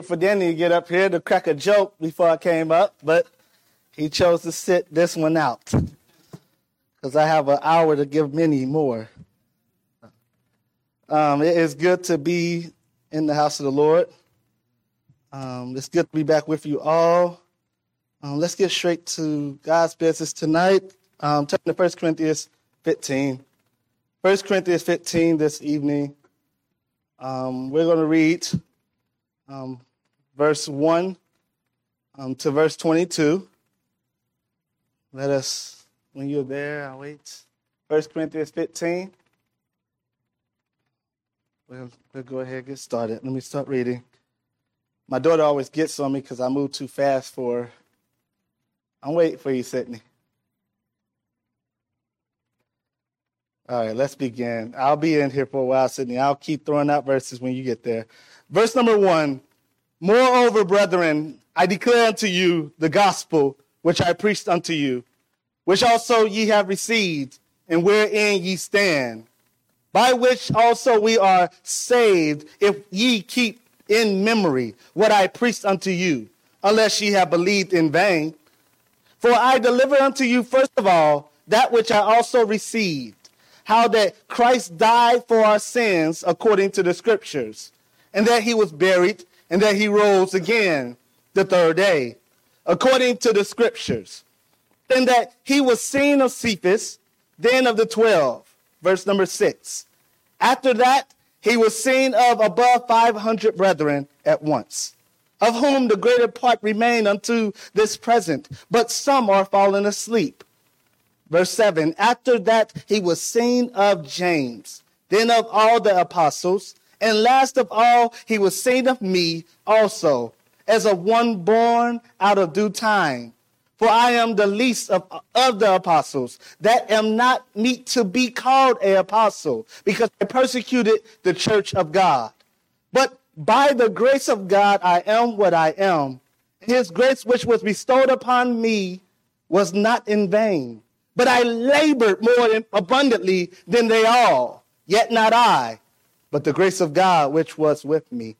for Danny to get up here to crack a joke before I came up, but he chose to sit this one out because I have an hour to give many more. Um, it is good to be in the house of the Lord. Um, it's good to be back with you all. Um, let's get straight to God's business tonight. Um, turn to 1 Corinthians 15. 1 Corinthians 15 this evening. Um, we're going to read um, verse 1 um, to verse 22. Let us, when you're there, I'll wait. 1 Corinthians 15. We'll, we'll go ahead and get started. Let me start reading. My daughter always gets on me because I move too fast for her. I'm waiting for you, Sydney. All right, let's begin. I'll be in here for a while, Sydney. I'll keep throwing out verses when you get there. Verse number one Moreover, brethren, I declare unto you the gospel which I preached unto you, which also ye have received, and wherein ye stand, by which also we are saved, if ye keep in memory what I preached unto you, unless ye have believed in vain. For I delivered unto you first of all that which I also received, how that Christ died for our sins according to the scriptures, and that he was buried and that he rose again the third day, according to the scriptures, and that he was seen of Cephas, then of the twelve. Verse number six. After that, he was seen of above 500 brethren at once, of whom the greater part remain unto this present, but some are fallen asleep. Verse 7 After that, he was seen of James, then of all the apostles. And last of all, he was seen of me also, as of one born out of due time. For I am the least of, of the apostles, that am not meet to be called a apostle, because I persecuted the church of God. But by the grace of God, I am what I am. His grace, which was bestowed upon me, was not in vain. But I labored more abundantly than they all, yet not I but the grace of God which was with me.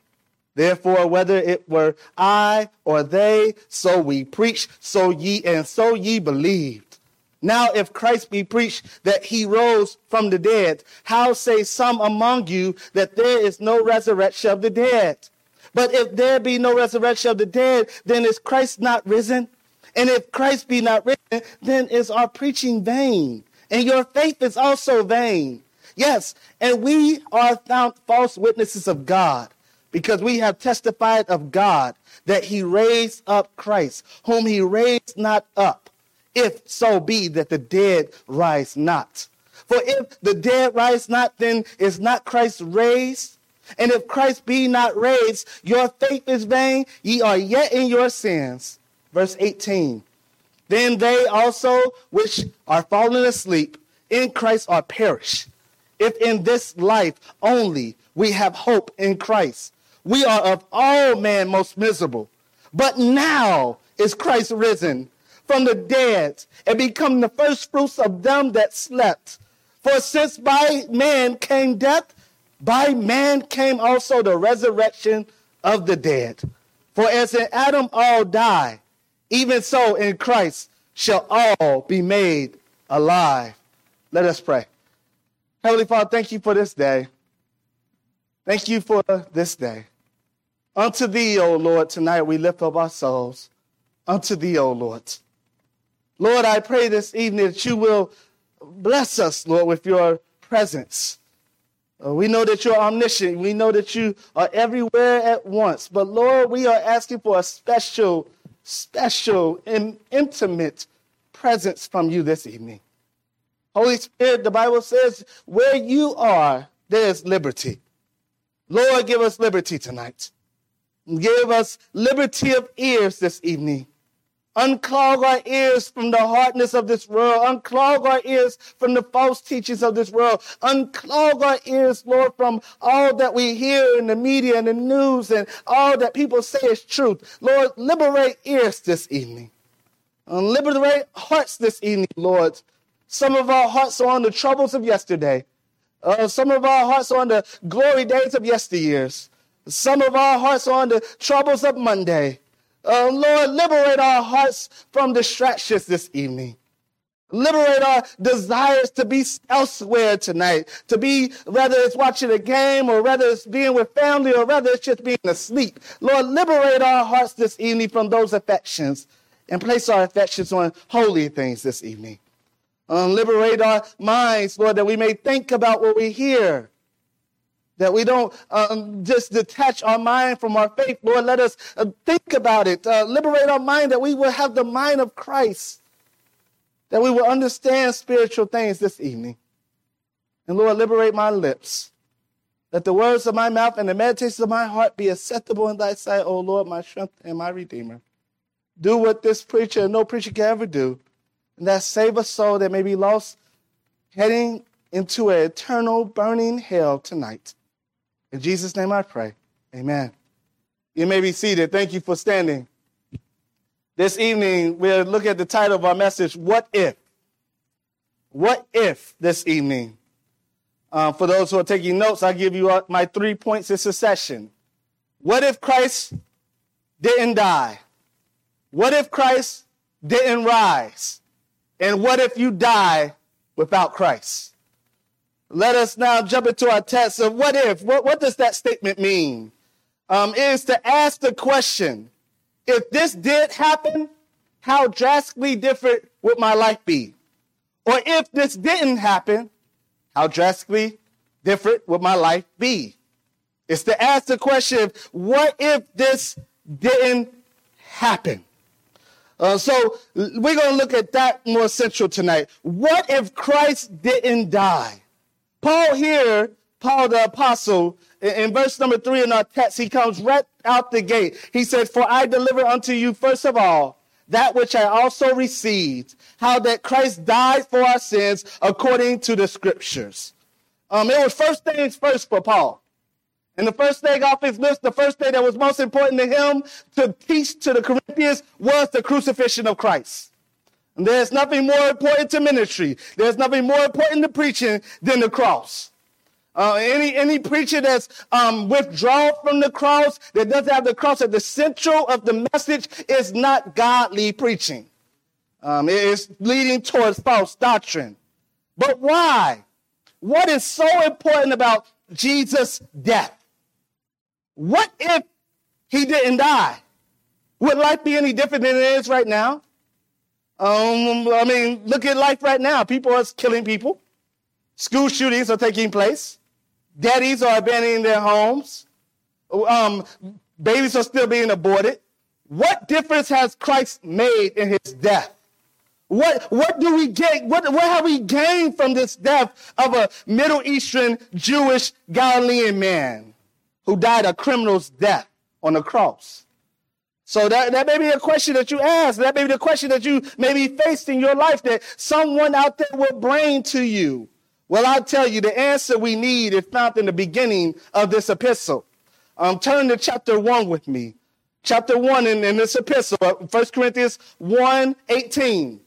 Therefore, whether it were I or they, so we preach, so ye and so ye believed. Now, if Christ be preached that he rose from the dead, how say some among you that there is no resurrection of the dead? But if there be no resurrection of the dead, then is Christ not risen? And if Christ be not risen, then is our preaching vain, and your faith is also vain. Yes, and we are found false witnesses of God because we have testified of God that he raised up Christ, whom he raised not up, if so be that the dead rise not. For if the dead rise not, then is not Christ raised? And if Christ be not raised, your faith is vain, ye are yet in your sins. Verse 18. Then they also which are fallen asleep in Christ are perished. If in this life only we have hope in Christ, we are of all men most miserable. But now is Christ risen from the dead and become the first fruits of them that slept. For since by man came death, by man came also the resurrection of the dead. For as in Adam all die, even so in Christ shall all be made alive. Let us pray. Heavenly Father, thank you for this day. Thank you for this day. Unto thee, O Lord, tonight we lift up our souls. Unto thee, O Lord. Lord, I pray this evening that you will bless us, Lord, with your presence. Uh, we know that you're omniscient. We know that you are everywhere at once. But Lord, we are asking for a special, special, and intimate presence from you this evening. Holy Spirit, the Bible says, where you are, there's liberty. Lord, give us liberty tonight. Give us liberty of ears this evening. Unclog our ears from the hardness of this world. Unclog our ears from the false teachings of this world. Unclog our ears, Lord, from all that we hear in the media and the news and all that people say is truth. Lord, liberate ears this evening. Liberate hearts this evening, Lord, some of our hearts are on the troubles of yesterday. Uh, some of our hearts are on the glory days of yesteryears. Some of our hearts are on the troubles of Monday. Uh, Lord, liberate our hearts from distractions this evening. Liberate our desires to be elsewhere tonight, to be, whether it's watching a game or whether it's being with family or whether it's just being asleep. Lord, liberate our hearts this evening from those affections and place our affections on holy things this evening. Um, liberate our minds, Lord, that we may think about what we hear. That we don't um, just detach our mind from our faith. Lord, let us uh, think about it. Uh, liberate our mind that we will have the mind of Christ that we will understand spiritual things this evening. And Lord, liberate my lips. Let the words of my mouth and the meditations of my heart be acceptable in thy sight, O Lord, my strength and my redeemer. Do what this preacher and no preacher can ever do, and that save a soul that may be lost heading into an eternal burning hell tonight. In Jesus' name I pray. Amen. You may be seated. Thank you for standing. This evening, we'll look at the title of our message, What If? What If this evening? Uh, for those who are taking notes, I'll give you my three points in succession. What if Christ didn't die? What if Christ didn't rise? And what if you die without Christ? Let us now jump into our text of what if. What, what does that statement mean? Um, is to ask the question if this did happen, how drastically different would my life be? Or if this didn't happen, how drastically different would my life be? It's to ask the question, what if this didn't happen? Uh, so we're going to look at that more central tonight. What if Christ didn't die? Paul here, Paul the apostle, in verse number three in our text, he comes right out the gate. He said, For I deliver unto you, first of all, that which I also received, how that Christ died for our sins according to the scriptures. Um, it was first things first for Paul. And the first thing off his list, the first thing that was most important to him to teach to the Corinthians was the crucifixion of Christ. And there's nothing more important to ministry. There's nothing more important to preaching than the cross. Uh, any any preacher that's um, withdrawn from the cross, that doesn't have the cross at the central of the message, is not godly preaching. Um, it is leading towards false doctrine. But why? What is so important about Jesus' death? What if he didn't die? Would life be any different than it is right now? Um, I mean, look at life right now. People are killing people. School shootings are taking place. Daddies are abandoning their homes. Um, babies are still being aborted. What difference has Christ made in his death? What, what do we get? What, what have we gained from this death of a Middle Eastern Jewish Galilean man who died a criminal's death on the cross? So that, that may be a question that you ask. That may be the question that you may be faced in your life that someone out there will bring to you. Well, I'll tell you, the answer we need is found in the beginning of this epistle. Um, turn to chapter 1 with me. Chapter 1 in, in this epistle, 1 uh, Corinthians 1 18.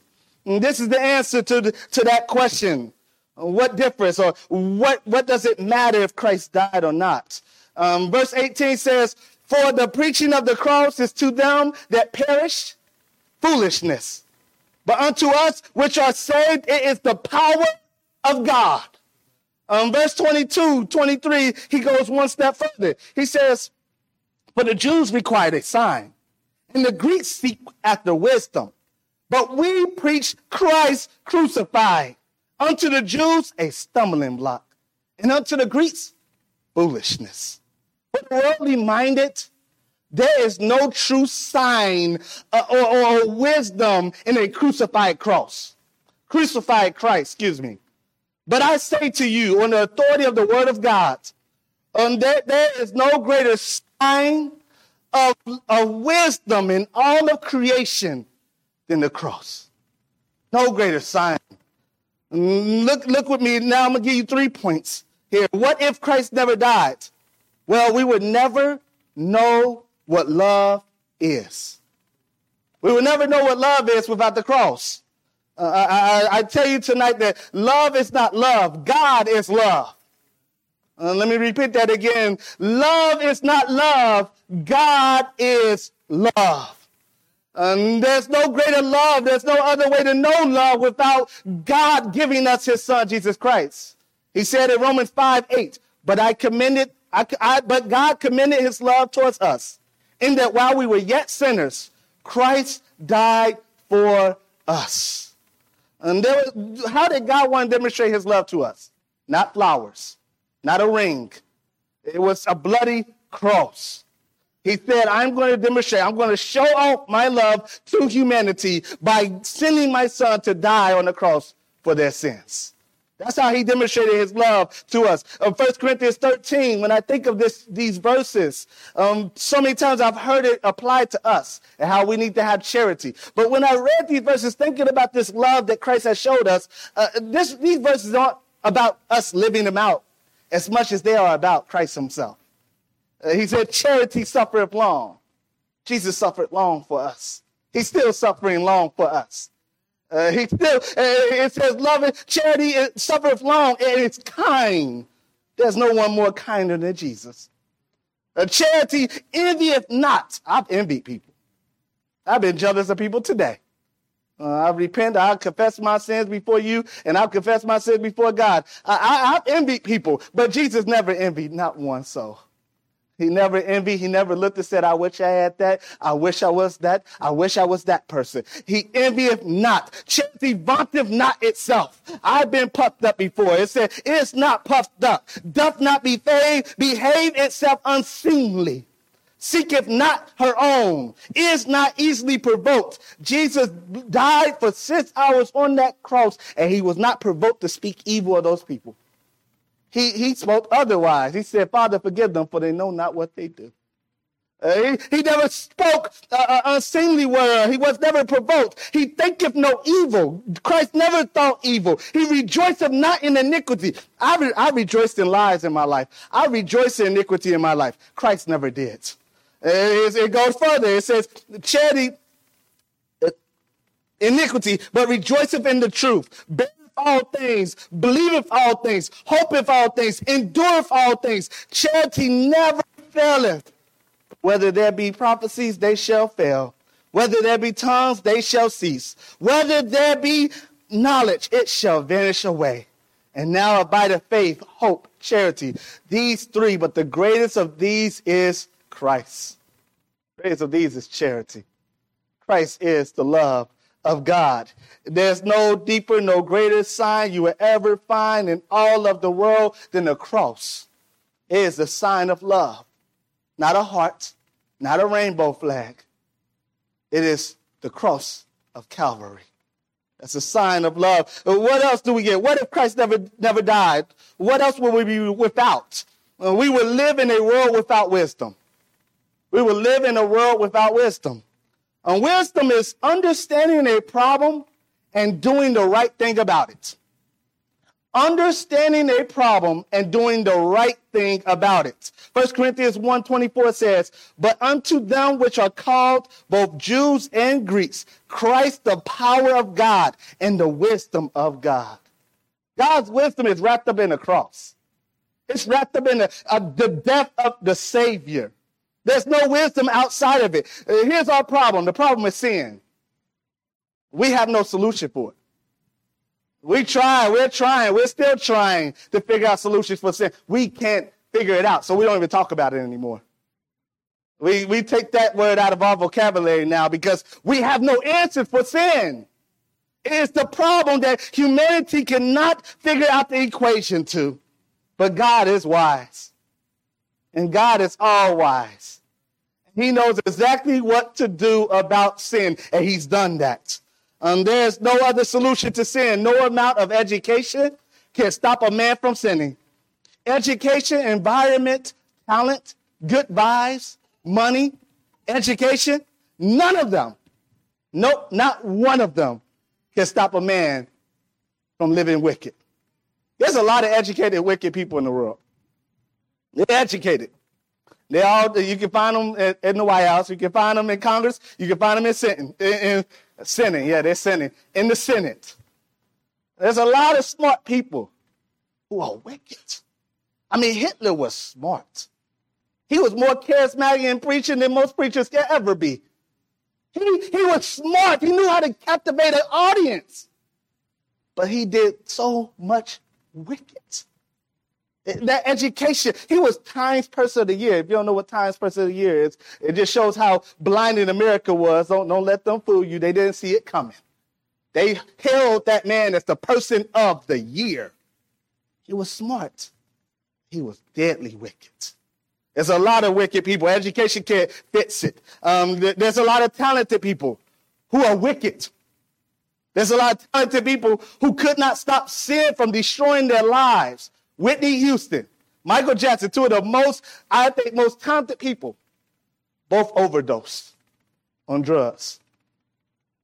And this is the answer to, the, to that question. What difference or what, what does it matter if Christ died or not? Um, verse 18 says, For the preaching of the cross is to them that perish foolishness. But unto us which are saved, it is the power of God. Um, verse 22, 23, he goes one step further. He says, For the Jews required a sign, and the Greeks seek after wisdom. But we preach Christ crucified. Unto the Jews, a stumbling block, and unto the Greeks, foolishness. Worldly minded, there is no true sign uh, or, or wisdom in a crucified cross. Crucified Christ, excuse me. But I say to you, on the authority of the word of God, um, there, there is no greater sign of, of wisdom in all of creation than the cross. No greater sign. Look, look with me. Now I'm going to give you three points here. What if Christ never died? Well, we would never know what love is. We would never know what love is without the cross. Uh, I, I, I tell you tonight that love is not love. God is love. Uh, let me repeat that again. Love is not love. God is love. And there's no greater love. There's no other way to know love without God giving us his son, Jesus Christ. He said in Romans 5, 8, but I commended, I, I, but God commended his love towards us in that while we were yet sinners, Christ died for us. And there was, how did God want to demonstrate his love to us? Not flowers, not a ring. It was a bloody cross. He said, I'm going to demonstrate, I'm going to show off my love to humanity by sending my son to die on the cross for their sins. That's how he demonstrated his love to us. Um, 1 Corinthians 13, when I think of this, these verses, um, so many times I've heard it applied to us and how we need to have charity. But when I read these verses, thinking about this love that Christ has showed us, uh, this, these verses aren't about us living them out as much as they are about Christ himself. Uh, he said, charity suffereth long. Jesus suffered long for us. He's still suffering long for us. Uh, he still, uh, it says, love and charity it suffereth long and it's kind. There's no one more kinder than Jesus. Uh, charity envieth not. I've envied people. I've been jealous of people today. Uh, I repent. I confess my sins before you, and I'll confess my sins before God. I, I, I've envied people, but Jesus never envied not one soul. He never envied. He never looked and said, I wish I had that. I wish I was that. I wish I was that person. He envieth not. Charity vaunteth not itself. I've been puffed up before. It said, it's not puffed up. Doth not behave, behave itself unseemly. Seeketh not her own. Is not easily provoked. Jesus died for six hours on that cross and he was not provoked to speak evil of those people. He, he spoke otherwise. He said, Father, forgive them, for they know not what they do. Uh, he, he, never spoke uh, unseemly word. He was never provoked. He thinketh no evil. Christ never thought evil. He rejoiceth not in iniquity. I, re- I rejoiced in lies in my life. I rejoice in iniquity in my life. Christ never did. Uh, it, it goes further. It says, charity, uh, iniquity, but rejoiceth in the truth. Bear all things, believeth all things, hopeth all things, endureth all things. Charity never faileth. Whether there be prophecies, they shall fail. Whether there be tongues, they shall cease. Whether there be knowledge, it shall vanish away. And now abide faith, hope, charity. These three, but the greatest of these is Christ. The greatest of these is charity. Christ is the love of God. There's no deeper, no greater sign you will ever find in all of the world than the cross. It is the sign of love, not a heart, not a rainbow flag. It is the cross of Calvary. That's a sign of love. Uh, what else do we get? What if Christ never, never died? What else would we be without? Uh, we would live in a world without wisdom. We would live in a world without wisdom. And wisdom is understanding a problem and doing the right thing about it. Understanding a problem and doing the right thing about it. 1 Corinthians 1.24 says, But unto them which are called, both Jews and Greeks, Christ the power of God and the wisdom of God. God's wisdom is wrapped up in the cross. It's wrapped up in the, uh, the death of the Savior. There's no wisdom outside of it. Uh, here's our problem. The problem is sin. We have no solution for it. We try, we're trying, we're still trying to figure out solutions for sin. We can't figure it out, so we don't even talk about it anymore. We, we take that word out of our vocabulary now because we have no answer for sin. It is the problem that humanity cannot figure out the equation to. But God is wise. And God is all wise. He knows exactly what to do about sin, and he's done that. Um, there's no other solution to sin. No amount of education can stop a man from sinning. Education, environment, talent, good vibes, money, education, none of them, nope, not one of them can stop a man from living wicked. There's a lot of educated, wicked people in the world. They're educated. They all you can find them in the White House. You can find them in Congress. You can find them in Senate. In, Senate, yeah, they're Senate in the Senate. There's a lot of smart people who are wicked. I mean, Hitler was smart. He was more charismatic in preaching than most preachers can ever be. He, he was smart. He knew how to captivate an audience. But he did so much wicked. That education, he was Times Person of the Year. If you don't know what Times Person of the Year is, it just shows how blinding America was. Don't, don't let them fool you. They didn't see it coming. They hailed that man as the person of the year. He was smart. He was deadly wicked. There's a lot of wicked people. Education can't fix it. Um, there's a lot of talented people who are wicked. There's a lot of talented people who could not stop sin from destroying their lives. Whitney Houston, Michael Jackson, two of the most, I think, most talented people, both overdosed on drugs.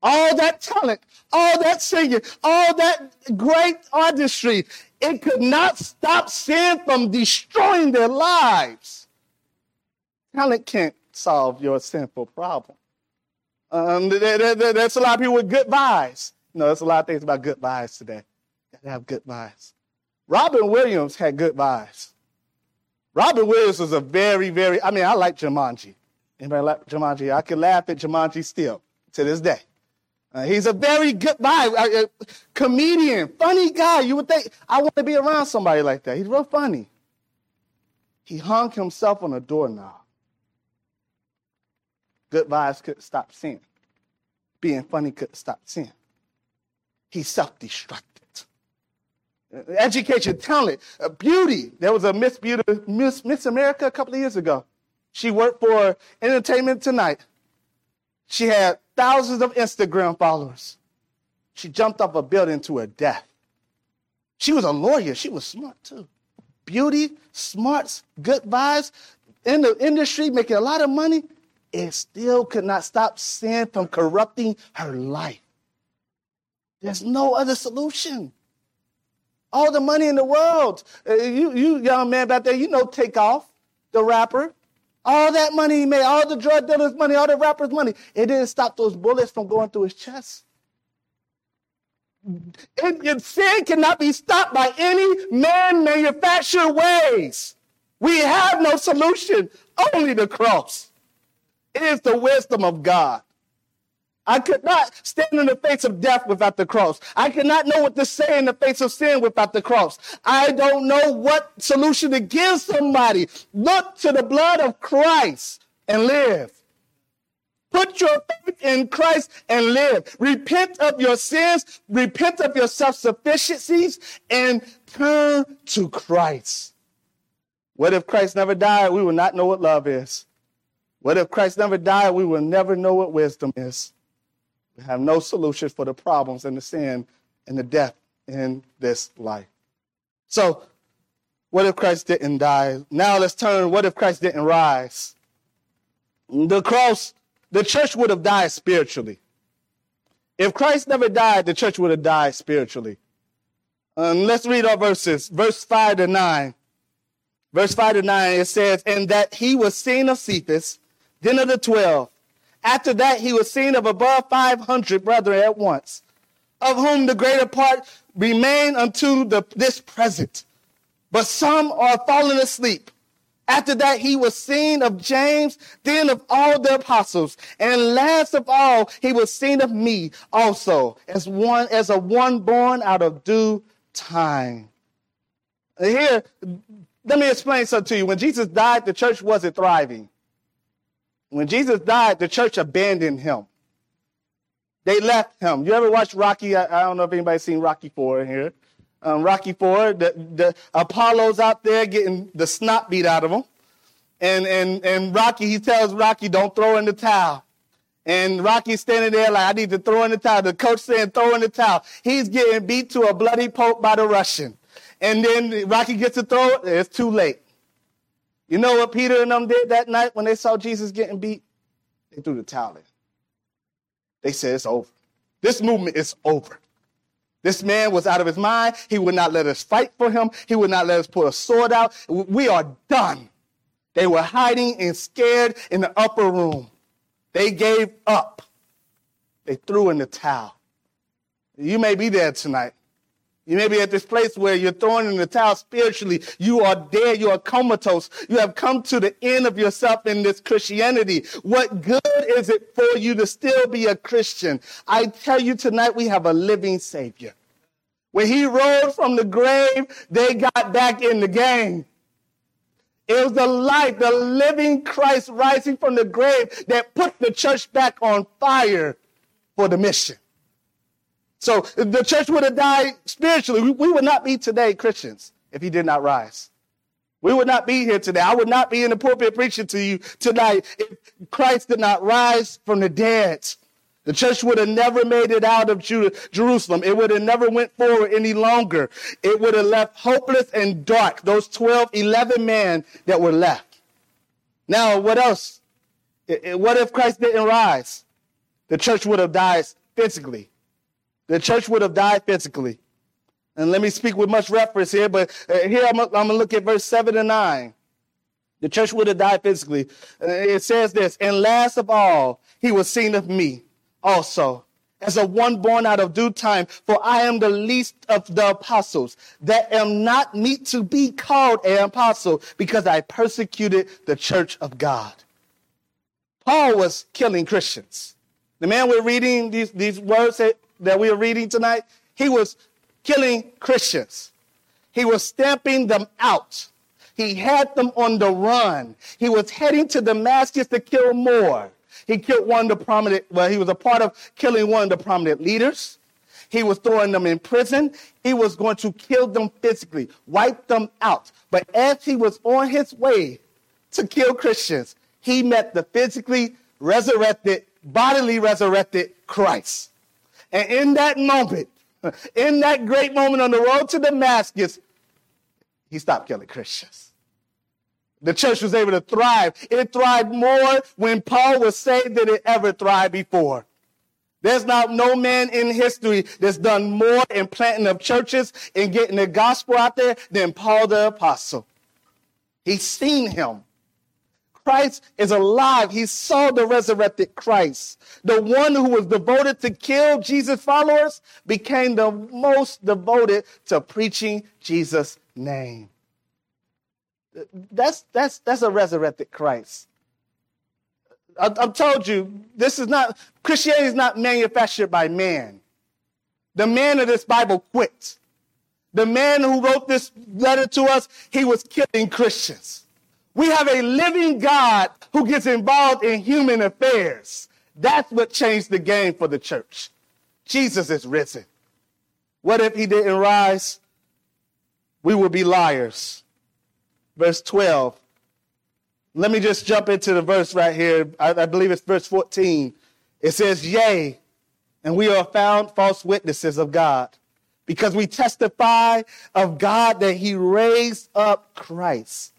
All that talent, all that singing, all that great artistry, it could not stop sin from destroying their lives. Talent can't solve your sinful problem. Um, a lot of people with good vibes. No, there's a lot of things about good vibes today. You gotta have good vibes. Robin Williams had good vibes. Robin Williams was a very, very, I mean, I like Jumanji. Anybody like Jumanji? I can laugh at Jumanji still to this day. Uh, he's a very good uh, uh, comedian, funny guy. You would think, I want to be around somebody like that. He's real funny. He hung himself on a doorknob. Good vibes couldn't stop sin. Being funny couldn't stop sin. He self destructed. Education, talent, uh, beauty. There was a Miss Beauty, Miss, Miss America a couple of years ago. She worked for Entertainment Tonight. She had thousands of Instagram followers. She jumped off a building to her death. She was a lawyer. She was smart too. Beauty, smarts, good vibes, in the industry, making a lot of money. It still could not stop sin from corrupting her life. There's no other solution. All the money in the world. Uh, you, you young man back there, you know Takeoff, the rapper. All that money he made, all the drug dealers' money, all the rappers' money, it didn't stop those bullets from going through his chest. And, and sin cannot be stopped by any man manufactured ways. We have no solution, only the cross. It is the wisdom of God. I could not stand in the face of death without the cross. I could not know what to say in the face of sin without the cross. I don't know what solution to give somebody. Look to the blood of Christ and live. Put your faith in Christ and live. Repent of your sins, repent of your self sufficiencies, and turn to Christ. What if Christ never died? We will not know what love is. What if Christ never died? We will never know what wisdom is. We have no solution for the problems and the sin and the death in this life. So, what if Christ didn't die? Now let's turn, what if Christ didn't rise? The cross, the church would have died spiritually. If Christ never died, the church would have died spiritually. Um, let's read our verses. Verse 5 to 9. Verse 5 to 9, it says, And that he was seen of Cephas, then of the twelve. After that, he was seen of above 500 brethren at once, of whom the greater part remain unto the, this present. But some are fallen asleep. After that, he was seen of James, then of all the apostles. And last of all, he was seen of me also, as one, as a one born out of due time. Here, let me explain something to you. When Jesus died, the church wasn't thriving. When Jesus died, the church abandoned him. They left him. You ever watch Rocky? I, I don't know if anybody's seen Rocky Four here. Um, Rocky Four, the, the Apollo's out there getting the snot beat out of him. And, and, and Rocky, he tells Rocky, don't throw in the towel. And Rocky's standing there like, I need to throw in the towel. The coach saying, throw in the towel. He's getting beat to a bloody pulp by the Russian. And then Rocky gets to throw it. It's too late. You know what Peter and them did that night when they saw Jesus getting beat? They threw the towel in. They said, It's over. This movement is over. This man was out of his mind. He would not let us fight for him. He would not let us pull a sword out. We are done. They were hiding and scared in the upper room. They gave up. They threw in the towel. You may be there tonight. You may be at this place where you're throwing in the towel spiritually. You are dead. You are comatose. You have come to the end of yourself in this Christianity. What good is it for you to still be a Christian? I tell you tonight, we have a living Savior. When he rose from the grave, they got back in the game. It was the life, the living Christ rising from the grave that put the church back on fire for the mission. So the church would have died spiritually. We, would not be today Christians if he did not rise. We would not be here today. I would not be in the pulpit preaching to you tonight if Christ did not rise from the dead. The church would have never made it out of Jerusalem. It would have never went forward any longer. It would have left hopeless and dark those 12, 11 men that were left. Now, what else? What if Christ didn't rise? The church would have died physically. The church would have died physically. And let me speak with much reference here, but uh, here I'm, I'm going to look at verse 7 and 9. The church would have died physically. Uh, it says this, and last of all, he was seen of me also as a one born out of due time, for I am the least of the apostles, that am not meet to be called an apostle, because I persecuted the church of God. Paul was killing Christians. The man we're reading these, these words that we are reading tonight, he was killing Christians. He was stamping them out. He had them on the run. He was heading to Damascus to kill more. He killed one of the prominent, well, he was a part of killing one of the prominent leaders. He was throwing them in prison. He was going to kill them physically, wipe them out. But as he was on his way to kill Christians, he met the physically resurrected, bodily resurrected Christ. And in that moment, in that great moment on the road to Damascus, he stopped killing Christians. The church was able to thrive. It thrived more when Paul was saved than it ever thrived before. There's not no man in history that's done more in planting of churches and getting the gospel out there than Paul the apostle. He's seen him. Christ is alive. He saw the resurrected Christ. The one who was devoted to kill Jesus' followers became the most devoted to preaching Jesus' name. That's, that's, that's a resurrected Christ. I, I've told you, this is not, Christianity is not manufactured by man. The man of this Bible quit. The man who wrote this letter to us, he was killing Christians. We have a living God who gets involved in human affairs. That's what changed the game for the church. Jesus is risen. What if he didn't rise? We would be liars. Verse 12. Let me just jump into the verse right here. I, I believe it's verse 14. It says, Yea, and we are found false witnesses of God because we testify of God that he raised up Christ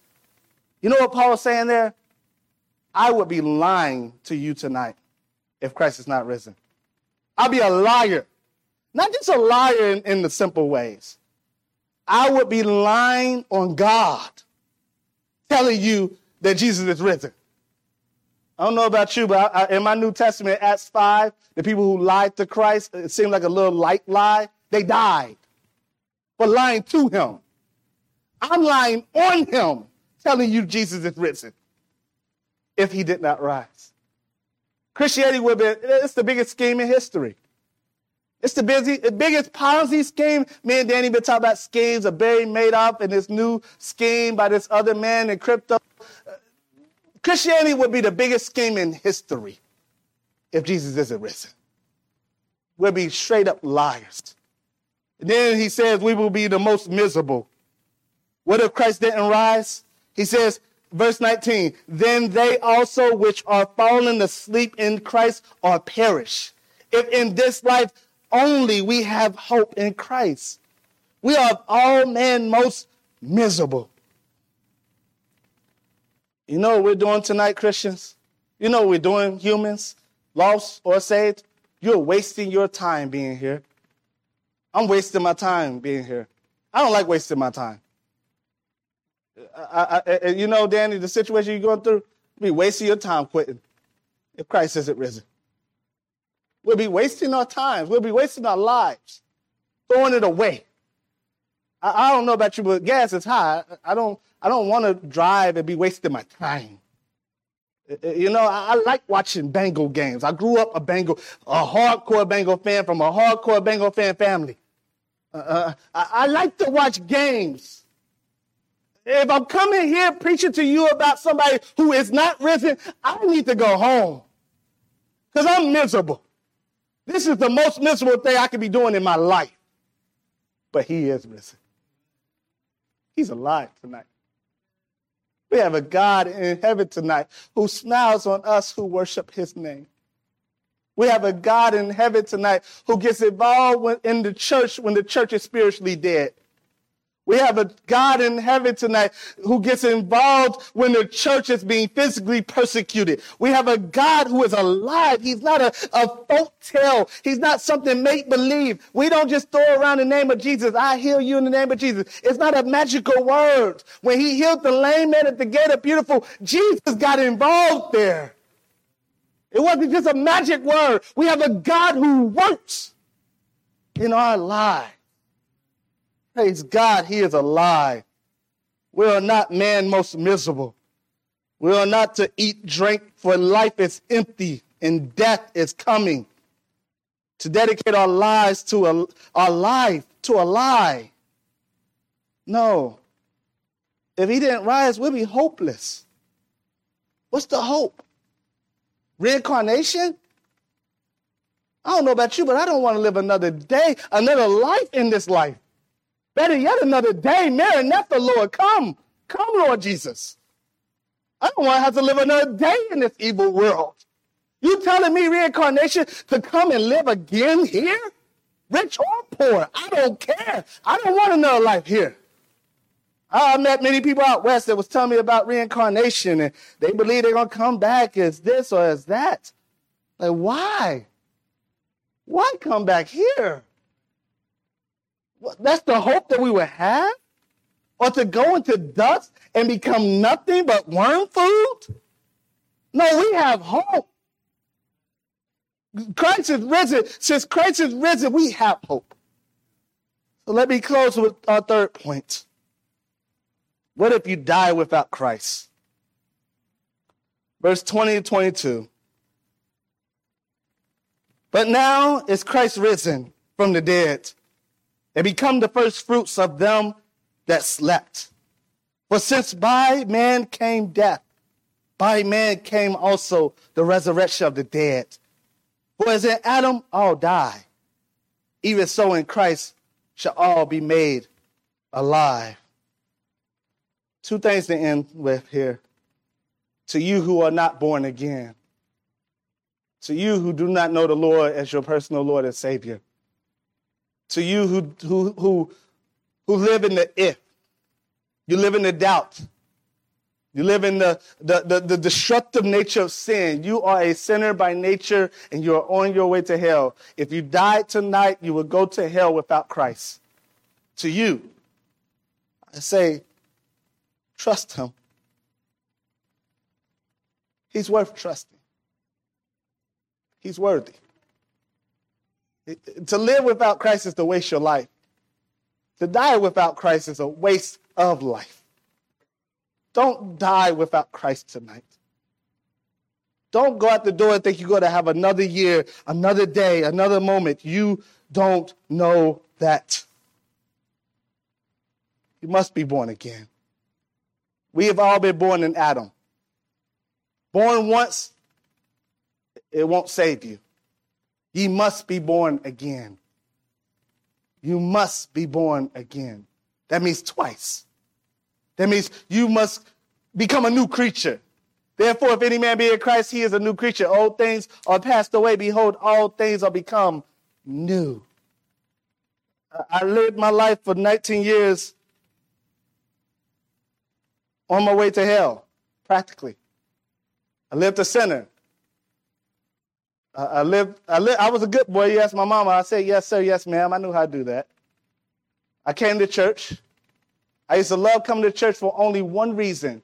you know what Paul is saying there? I would be lying to you tonight if Christ is not risen. I'd be a liar. Not just a liar in, in the simple ways. I would be lying on God, telling you that Jesus is risen. I don't know about you, but I, I, in my New Testament, Acts 5, the people who lied to Christ, it seemed like a little light lie, they died for lying to him. I'm lying on him telling you Jesus is risen if he did not rise. Christianity would be, it's the biggest scheme in history. It's the busy, the biggest Ponzi scheme. Me and Danny been talking about schemes of Barry Madoff and this new scheme by this other man in crypto. Christianity would be the biggest scheme in history if Jesus isn't risen. We'll be straight up liars. And then he says we will be the most miserable. What if Christ didn't rise? He says, verse 19, then they also which are fallen asleep in Christ are perish. If in this life only we have hope in Christ, we are of all men most miserable. You know what we're doing tonight, Christians? You know what we're doing, humans, lost or saved? You're wasting your time being here. I'm wasting my time being here. I don't like wasting my time. I, I, you know, Danny, the situation you're going through, be wasting your time quitting if Christ isn't risen. We'll be wasting our time. We'll be wasting our lives, throwing it away. I, I don't know about you, but gas is high. I don't, I don't want to drive and be wasting my time. You know, I, I, like watching Bengal games. I grew up a Bengal, a hardcore Bengal fan from a hardcore Bengal fan family. Uh, uh, I, I like to watch games. If I'm coming here preaching to you about somebody who is not risen, I need to go home because I'm miserable. This is the most miserable thing I could be doing in my life. But he is risen. He's alive tonight. We have a God in heaven tonight who smiles on us who worship his name. We have a God in heaven tonight who gets involved in the church when the church is spiritually dead. We have a God in heaven tonight who gets involved when the church is being physically persecuted. We have a God who is alive. He's not a, a folk tale. He's not something make believe. We don't just throw around the name of Jesus. I heal you in the name of Jesus. It's not a magical word. When he healed the lame man at the gate of beautiful, Jesus got involved there. It wasn't just a magic word. We have a God who works in our lives. Praise God, He is alive. We are not man most miserable. We are not to eat, drink, for life is empty and death is coming. To dedicate our lives to a, our life to a lie. No. If he didn't rise, we'd be hopeless. What's the hope? Reincarnation? I don't know about you, but I don't want to live another day, another life in this life. Better yet, another day. Maranatha, Lord, come. Come, Lord Jesus. I don't want to have to live another day in this evil world. You telling me reincarnation to come and live again here? Rich or poor, I don't care. I don't want another life here. I met many people out west that was telling me about reincarnation and they believe they're going to come back as this or as that. Like, why? Why come back here? That's the hope that we would have? Or to go into dust and become nothing but worm food? No, we have hope. Christ is risen. Since Christ is risen, we have hope. So let me close with our third point. What if you die without Christ? Verse 20 to 22. But now is Christ risen from the dead they become the first fruits of them that slept. For since by man came death, by man came also the resurrection of the dead. For as in Adam all die, even so in Christ shall all be made alive. Two things to end with here. To you who are not born again, to you who do not know the Lord as your personal Lord and Savior to you who, who, who, who live in the if. You live in the doubt. You live in the, the, the, the, destructive nature of sin. You are a sinner by nature and you are on your way to hell. If you died tonight, you will go to hell without Christ. To you, I say, trust him. He's worth trusting. He's worthy. To live without Christ is to waste your life. To die without Christ is a waste of life. Don't die without Christ tonight. Don't go out the door and think you're going to have another year, another day, another moment. You don't know that. You must be born again. We have all been born in Adam. Born once, it won't save you. Ye must be born again. You must be born again. That means twice. That means you must become a new creature. Therefore, if any man be in Christ, he is a new creature. Old things are passed away. Behold, all things are become new. I lived my life for 19 years on my way to hell, practically. I lived a sinner. I lived, I lived, I was a good boy. Asked my mama. I said, yes, sir, yes, ma'am. I knew how to do that. I came to church. I used to love coming to church for only one reason.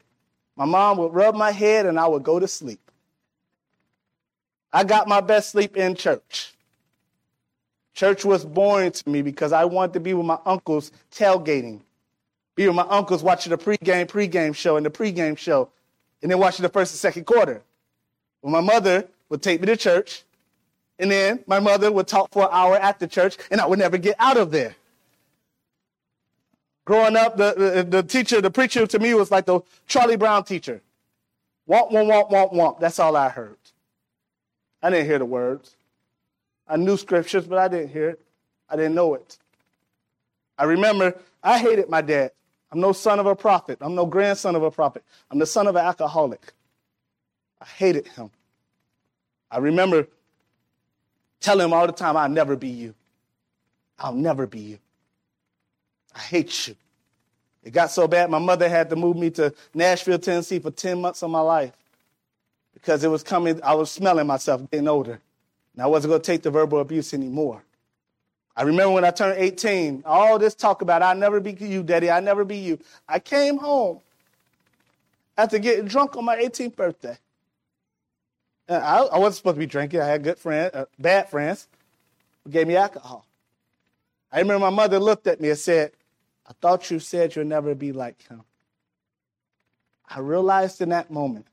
My mom would rub my head and I would go to sleep. I got my best sleep in church. Church was boring to me because I wanted to be with my uncles tailgating, be with my uncles watching the pregame, pregame show and the pregame show, and then watching the first and second quarter. Well, my mother would take me to church, and then my mother would talk for an hour after church, and I would never get out of there. Growing up, the, the, the teacher, the preacher to me was like the Charlie Brown teacher. Womp, womp, womp, womp, womp. That's all I heard. I didn't hear the words. I knew scriptures, but I didn't hear it. I didn't know it. I remember I hated my dad. I'm no son of a prophet. I'm no grandson of a prophet. I'm the son of an alcoholic. I hated him. I remember telling him all the time, I'll never be you. I'll never be you. I hate you. It got so bad, my mother had to move me to Nashville, Tennessee for 10 months of my life because it was coming, I was smelling myself getting older. And I wasn't going to take the verbal abuse anymore. I remember when I turned 18, all this talk about, I'll never be you, daddy, I'll never be you. I came home after getting drunk on my 18th birthday. I, I, wasn't supposed to be drinking. I had good friends, uh, bad friends who gave me alcohol. I remember my mother looked at me and said, I thought you said you'll never be like him. I realized in that moment,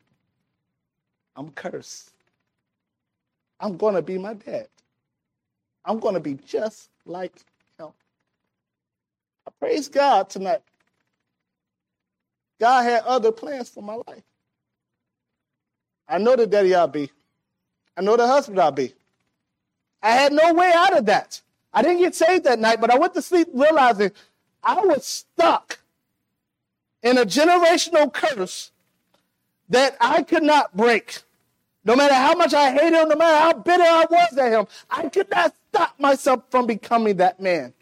I'm cursed. I'm going to be my dad. I'm going to be just like him. I praise God tonight. God had other plans for my life. I know the daddy I'll be. I know the husband I'll be. I had no way out of that. I didn't get saved that night, but I went to sleep realizing I was stuck in a generational curse that I could not break. No matter how much I hated him, no matter how bitter I was at him, I could not stop myself from becoming that man.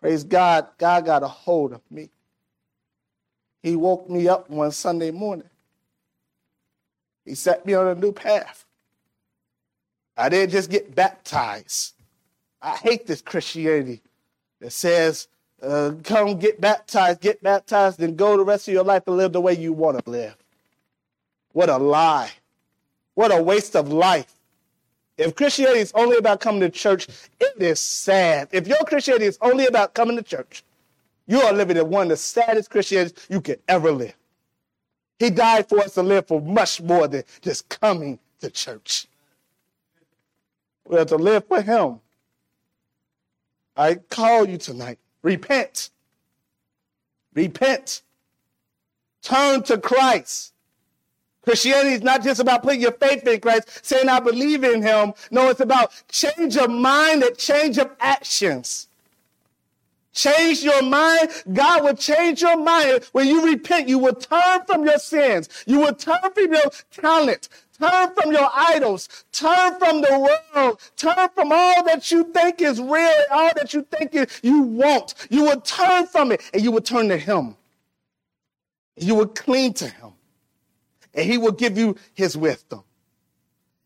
Praise God, God got a hold of me. He woke me up one Sunday morning. He set me on a new path. I didn't just get baptized. I hate this Christianity that says, uh, come get baptized, get baptized, then go the rest of your life and live the way you want to live. What a lie. What a waste of life. If Christianity is only about coming to church, it is sad. If your Christianity is only about coming to church, you are living in one of the saddest Christianities you could ever live. He died for us to live for much more than just coming to church. We have to live for Him. I call you tonight. Repent. Repent. Turn to Christ. Christianity is not just about putting your faith in Christ, saying I believe in Him. No, it's about change of mind and change of actions. Change your mind. God will change your mind. When you repent, you will turn from your sins. You will turn from your talent. Turn from your idols. Turn from the world. Turn from all that you think is real, all that you think is, you want. You will turn from it and you will turn to Him. You will cling to Him. And He will give you His wisdom.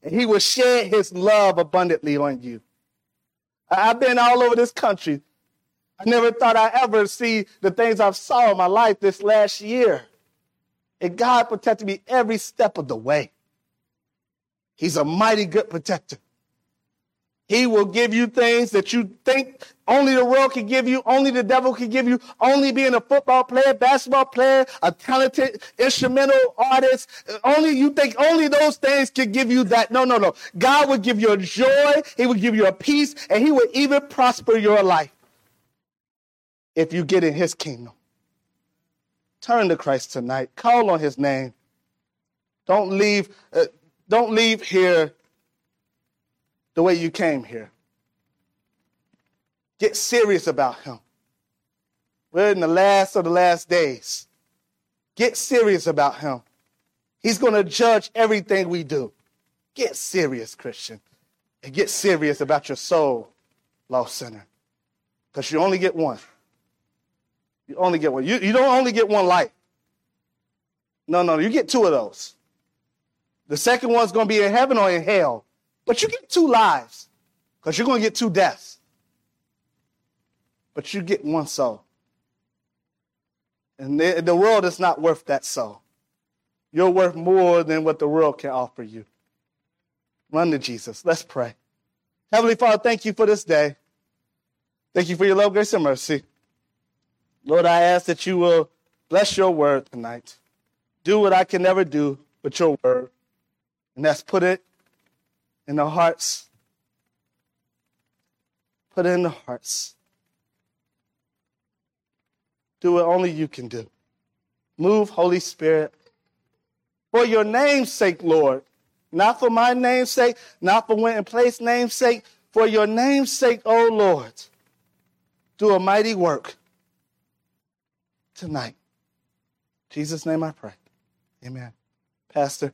And He will share His love abundantly on you. I've been all over this country I never thought I'd ever see the things I've saw in my life this last year. And God protected me every step of the way. He's a mighty good protector. He will give you things that you think only the world can give you, only the devil can give you, only being a football player, basketball player, a talented instrumental artist. Only you think only those things can give you that. No, no, no. God will give you a joy. He will give you a peace and he will even prosper your life if you get in his kingdom. Turn to Christ tonight. Call on his name. Don't leave, uh, don't leave here the way you came here. Get serious about him. We're in the last of the last days. Get serious about him. He's going to judge everything we do. Get serious, Christian. And get serious about your soul, lost sinner. Because you only get one. You only get one. You, you don't only get one life. No, no, you get two of those. The second one's going to be in heaven or in hell. But you get two lives because you're going to get two deaths. But you get one soul. And the, the world is not worth that soul. You're worth more than what the world can offer you. Run to Jesus. Let's pray. Heavenly Father, thank you for this day. Thank you for your love, grace, and mercy. Lord, I ask that you will bless your word tonight. Do what I can never do but your word. And that's put it in the hearts. Put it in the hearts. Do what only you can do. Move, Holy Spirit. For your name's sake, Lord. Not for my name's sake, not for when and place name's sake, for your name's sake, O oh Lord. Do a mighty work tonight. In Jesus' name I pray. Amen. Pastor.